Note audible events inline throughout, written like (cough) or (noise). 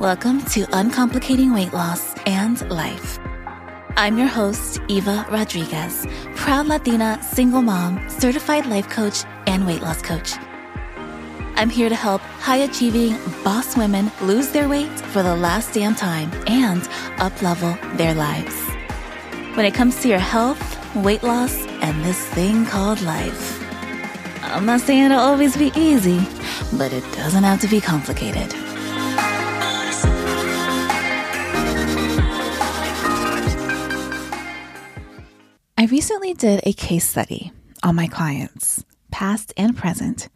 Welcome to Uncomplicating Weight Loss and Life. I'm your host, Eva Rodriguez, proud Latina, single mom, certified life coach, and weight loss coach. I'm here to help high achieving boss women lose their weight for the last damn time and uplevel their lives. When it comes to your health, weight loss, and this thing called life, I'm not saying it'll always be easy, but it doesn't have to be complicated. I recently did a case study on my clients, past and present,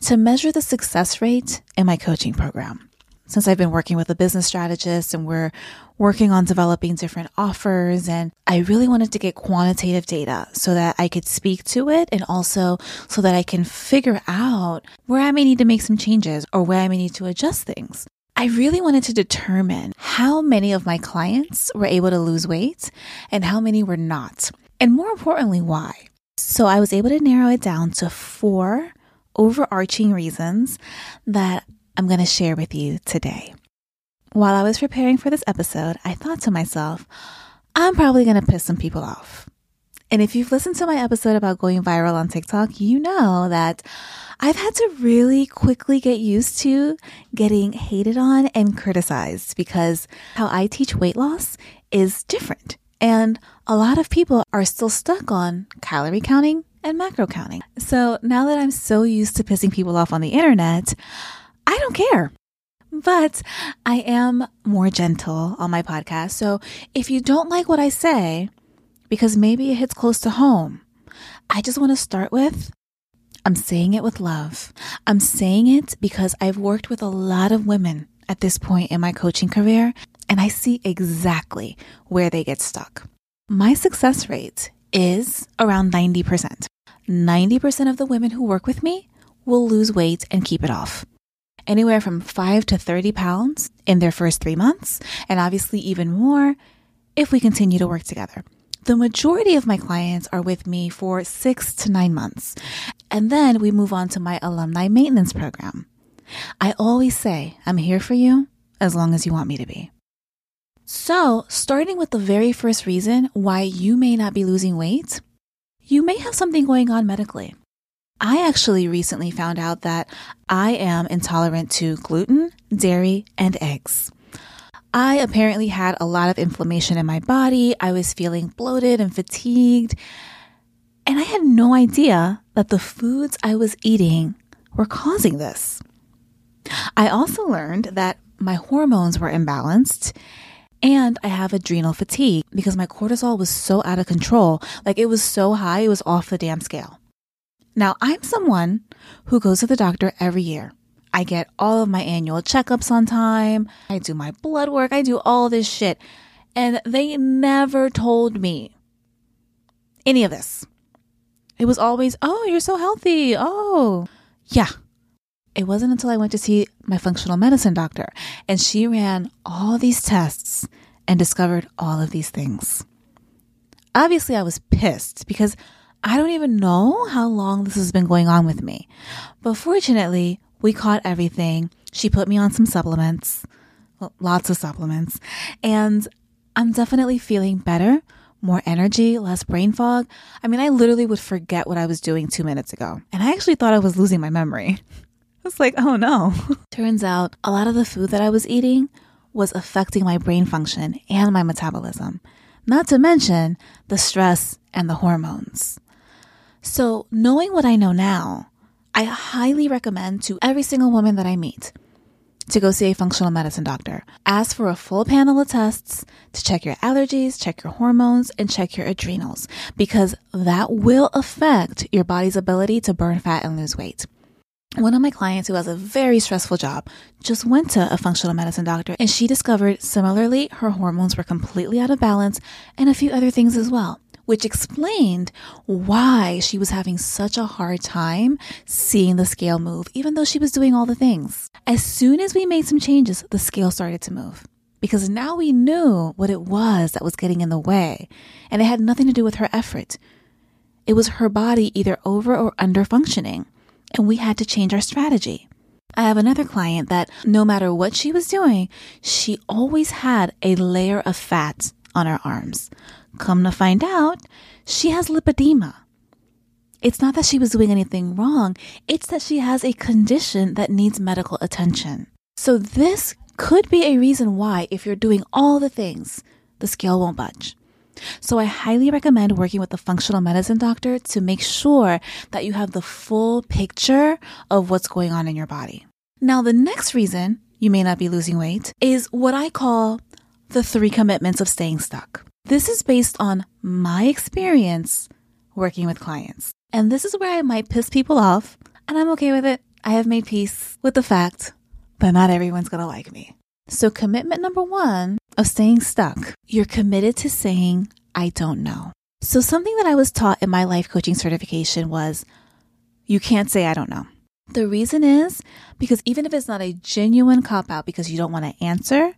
to measure the success rate in my coaching program. Since I've been working with a business strategist and we're working on developing different offers, and I really wanted to get quantitative data so that I could speak to it and also so that I can figure out where I may need to make some changes or where I may need to adjust things. I really wanted to determine how many of my clients were able to lose weight and how many were not and more importantly, why. So I was able to narrow it down to four overarching reasons that I'm going to share with you today. While I was preparing for this episode, I thought to myself, I'm probably going to piss some people off. And if you've listened to my episode about going viral on TikTok, you know that I've had to really quickly get used to getting hated on and criticized because how I teach weight loss is different. And a lot of people are still stuck on calorie counting and macro counting. So now that I'm so used to pissing people off on the internet, I don't care. But I am more gentle on my podcast. So if you don't like what I say, because maybe it hits close to home, I just want to start with I'm saying it with love. I'm saying it because I've worked with a lot of women at this point in my coaching career and I see exactly where they get stuck. My success rate is around 90%. 90% of the women who work with me will lose weight and keep it off. Anywhere from 5 to 30 pounds in their first three months, and obviously even more if we continue to work together. The majority of my clients are with me for six to nine months, and then we move on to my alumni maintenance program. I always say, I'm here for you as long as you want me to be. So, starting with the very first reason why you may not be losing weight, you may have something going on medically. I actually recently found out that I am intolerant to gluten, dairy, and eggs. I apparently had a lot of inflammation in my body. I was feeling bloated and fatigued. And I had no idea that the foods I was eating were causing this. I also learned that my hormones were imbalanced and I have adrenal fatigue because my cortisol was so out of control. Like it was so high, it was off the damn scale. Now, I'm someone who goes to the doctor every year. I get all of my annual checkups on time. I do my blood work. I do all this shit. And they never told me any of this. It was always, oh, you're so healthy. Oh, yeah. It wasn't until I went to see my functional medicine doctor and she ran all these tests and discovered all of these things. Obviously, I was pissed because I don't even know how long this has been going on with me. But fortunately, we caught everything. She put me on some supplements, well, lots of supplements, and I'm definitely feeling better, more energy, less brain fog. I mean, I literally would forget what I was doing two minutes ago, and I actually thought I was losing my memory. (laughs) Was like, oh no. (laughs) Turns out a lot of the food that I was eating was affecting my brain function and my metabolism, not to mention the stress and the hormones. So, knowing what I know now, I highly recommend to every single woman that I meet to go see a functional medicine doctor. Ask for a full panel of tests to check your allergies, check your hormones, and check your adrenals because that will affect your body's ability to burn fat and lose weight. One of my clients who has a very stressful job just went to a functional medicine doctor and she discovered similarly her hormones were completely out of balance and a few other things as well, which explained why she was having such a hard time seeing the scale move, even though she was doing all the things. As soon as we made some changes, the scale started to move because now we knew what it was that was getting in the way and it had nothing to do with her effort. It was her body either over or under functioning and we had to change our strategy. I have another client that no matter what she was doing, she always had a layer of fat on her arms. Come to find out, she has lipedema. It's not that she was doing anything wrong, it's that she has a condition that needs medical attention. So, this could be a reason why, if you're doing all the things, the scale won't budge. So, I highly recommend working with a functional medicine doctor to make sure that you have the full picture of what's going on in your body. Now, the next reason you may not be losing weight is what I call the three commitments of staying stuck. This is based on my experience working with clients. And this is where I might piss people off, and I'm okay with it. I have made peace with the fact that not everyone's gonna like me. So, commitment number one of staying stuck, you're committed to saying, I don't know. So, something that I was taught in my life coaching certification was you can't say, I don't know. The reason is because even if it's not a genuine cop out because you don't want to answer,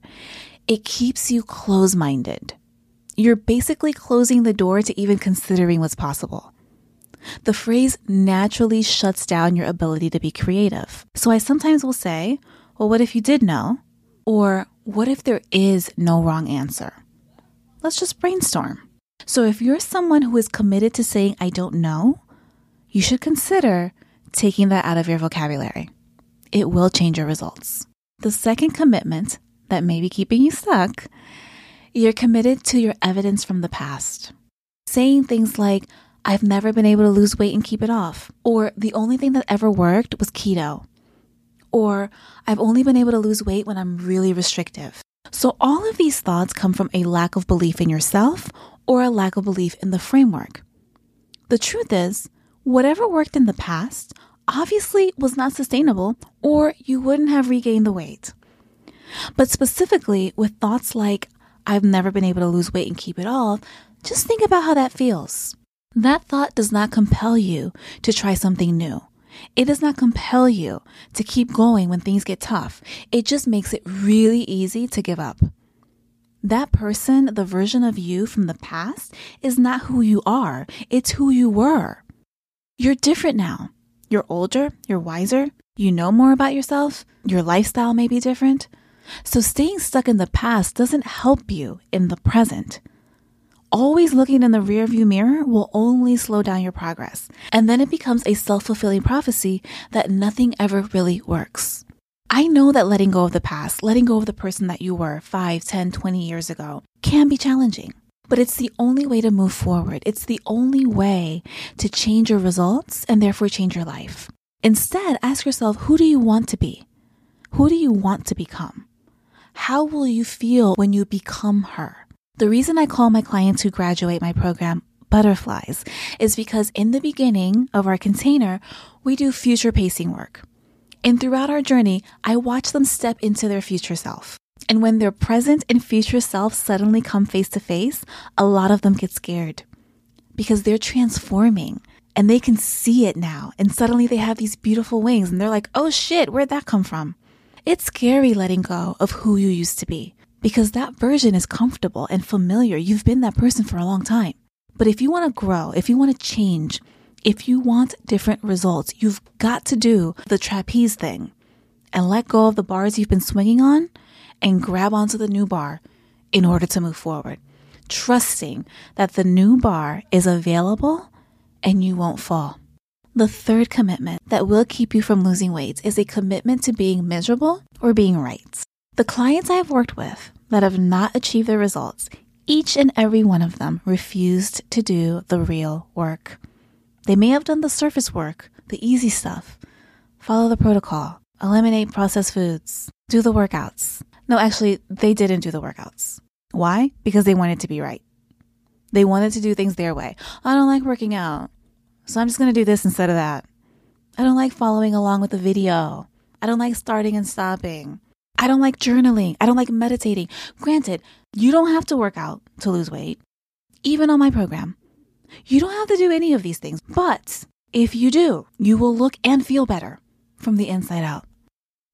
it keeps you close minded. You're basically closing the door to even considering what's possible. The phrase naturally shuts down your ability to be creative. So I sometimes will say, well, what if you did know? Or what if there is no wrong answer? Let's just brainstorm. So if you're someone who is committed to saying, I don't know, you should consider taking that out of your vocabulary. It will change your results. The second commitment that may be keeping you stuck, you're committed to your evidence from the past. Saying things like, I've never been able to lose weight and keep it off, or the only thing that ever worked was keto, or I've only been able to lose weight when I'm really restrictive. So, all of these thoughts come from a lack of belief in yourself or a lack of belief in the framework. The truth is, whatever worked in the past obviously was not sustainable, or you wouldn't have regained the weight. But specifically with thoughts like, I've never been able to lose weight and keep it off, just think about how that feels. That thought does not compel you to try something new. It does not compel you to keep going when things get tough. It just makes it really easy to give up. That person, the version of you from the past, is not who you are. It's who you were. You're different now. You're older, you're wiser, you know more about yourself, your lifestyle may be different. So staying stuck in the past doesn't help you in the present. Always looking in the rearview mirror will only slow down your progress. And then it becomes a self fulfilling prophecy that nothing ever really works. I know that letting go of the past, letting go of the person that you were 5, 10, 20 years ago, can be challenging. But it's the only way to move forward. It's the only way to change your results and therefore change your life. Instead, ask yourself who do you want to be? Who do you want to become? How will you feel when you become her? The reason I call my clients who graduate my program butterflies is because in the beginning of our container, we do future pacing work. And throughout our journey, I watch them step into their future self. And when their present and future selves suddenly come face to face, a lot of them get scared because they're transforming and they can see it now. And suddenly they have these beautiful wings and they're like, oh shit, where'd that come from? It's scary letting go of who you used to be because that version is comfortable and familiar. You've been that person for a long time. But if you want to grow, if you want to change, if you want different results, you've got to do the trapeze thing and let go of the bars you've been swinging on and grab onto the new bar in order to move forward, trusting that the new bar is available and you won't fall. The third commitment that will keep you from losing weight is a commitment to being miserable or being right. The clients I have worked with that have not achieved their results, each and every one of them refused to do the real work. They may have done the surface work, the easy stuff, follow the protocol, eliminate processed foods, do the workouts, no, actually, they didn't do the workouts. Why? Because they wanted to be right. They wanted to do things their way. I don't like working out, so I'm just going to do this instead of that. I don't like following along with the video. I don't like starting and stopping. I don't like journaling. I don't like meditating. Granted, you don't have to work out to lose weight, even on my program. You don't have to do any of these things. But if you do, you will look and feel better from the inside out.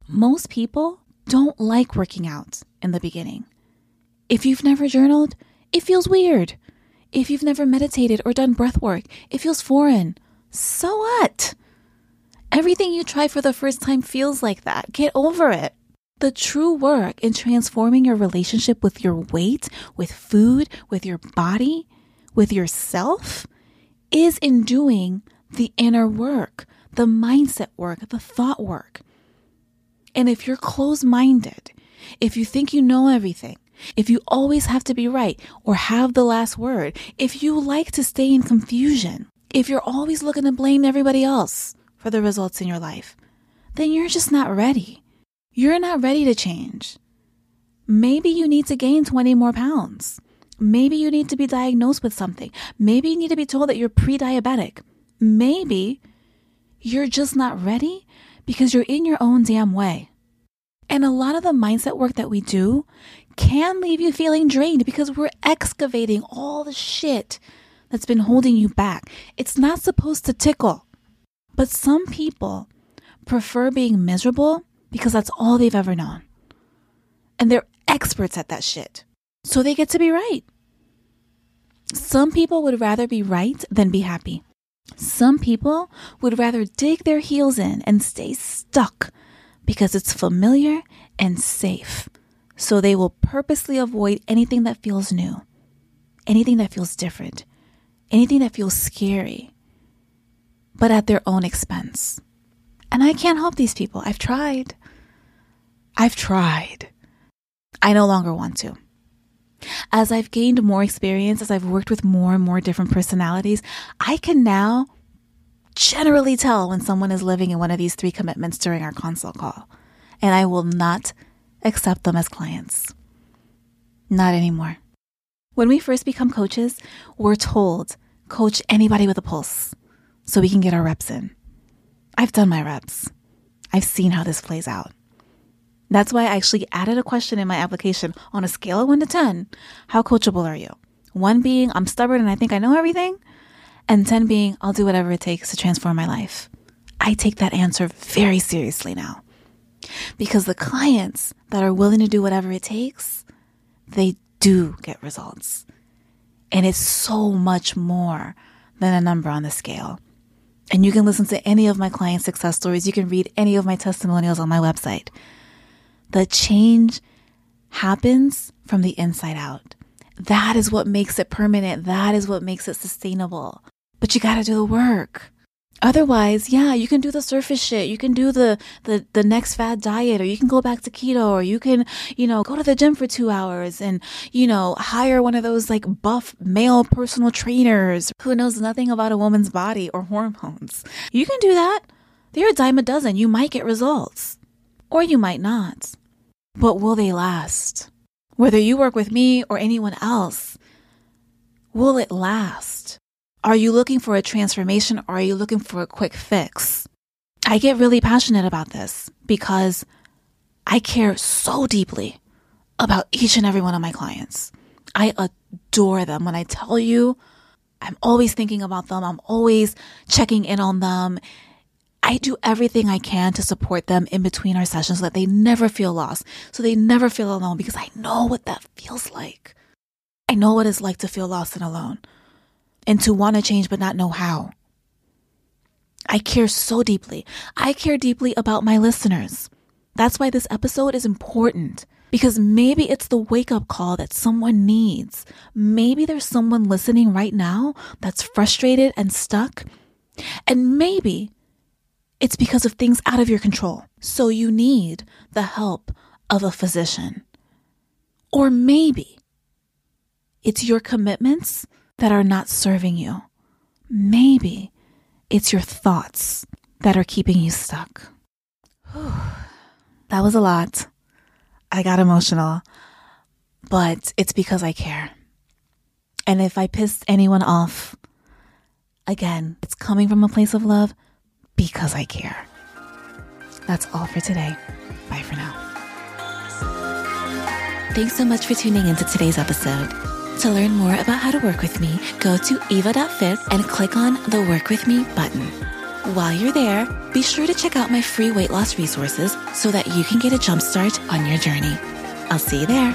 Most people don't like working out in the beginning. If you've never journaled, it feels weird. If you've never meditated or done breath work, it feels foreign. So what? Everything you try for the first time feels like that. Get over it. The true work in transforming your relationship with your weight, with food, with your body, with yourself is in doing the inner work, the mindset work, the thought work. And if you're closed minded, if you think you know everything, if you always have to be right or have the last word, if you like to stay in confusion, if you're always looking to blame everybody else for the results in your life, then you're just not ready. You're not ready to change. Maybe you need to gain 20 more pounds. Maybe you need to be diagnosed with something. Maybe you need to be told that you're pre diabetic. Maybe you're just not ready because you're in your own damn way. And a lot of the mindset work that we do can leave you feeling drained because we're excavating all the shit that's been holding you back. It's not supposed to tickle. But some people prefer being miserable because that's all they've ever known. And they're experts at that shit. So they get to be right. Some people would rather be right than be happy. Some people would rather dig their heels in and stay stuck because it's familiar and safe. So they will purposely avoid anything that feels new, anything that feels different, anything that feels scary, but at their own expense. And I can't help these people. I've tried. I've tried. I no longer want to. As I've gained more experience, as I've worked with more and more different personalities, I can now generally tell when someone is living in one of these three commitments during our consult call. And I will not accept them as clients. Not anymore. When we first become coaches, we're told coach anybody with a pulse so we can get our reps in. I've done my reps. I've seen how this plays out. That's why I actually added a question in my application on a scale of 1 to 10. How coachable are you? 1 being, I'm stubborn and I think I know everything. And 10 being, I'll do whatever it takes to transform my life. I take that answer very seriously now. Because the clients that are willing to do whatever it takes, they do get results. And it's so much more than a number on the scale. And you can listen to any of my client success stories. You can read any of my testimonials on my website. The change happens from the inside out. That is what makes it permanent. That is what makes it sustainable. But you got to do the work. Otherwise, yeah, you can do the surface shit. You can do the, the, the next fad diet or you can go back to keto or you can, you know, go to the gym for two hours and, you know, hire one of those like buff male personal trainers who knows nothing about a woman's body or hormones. You can do that. They're a dime a dozen. You might get results or you might not. But will they last? Whether you work with me or anyone else, will it last? Are you looking for a transformation or are you looking for a quick fix? I get really passionate about this because I care so deeply about each and every one of my clients. I adore them. When I tell you, I'm always thinking about them. I'm always checking in on them. I do everything I can to support them in between our sessions so that they never feel lost, so they never feel alone because I know what that feels like. I know what it's like to feel lost and alone and to want to change but not know how. I care so deeply. I care deeply about my listeners. That's why this episode is important because maybe it's the wake up call that someone needs. Maybe there's someone listening right now that's frustrated and stuck. And maybe it's because of things out of your control. So you need the help of a physician. Or maybe it's your commitments that are not serving you. Maybe it's your thoughts that are keeping you stuck. Whew. That was a lot. I got emotional, but it's because I care. And if I pissed anyone off, again, it's coming from a place of love because I care. That's all for today. Bye for now. Thanks so much for tuning into today's episode. To learn more about how to work with me, go to eva.fit and click on the Work With Me button. While you're there, be sure to check out my free weight loss resources so that you can get a jumpstart on your journey. I'll see you there.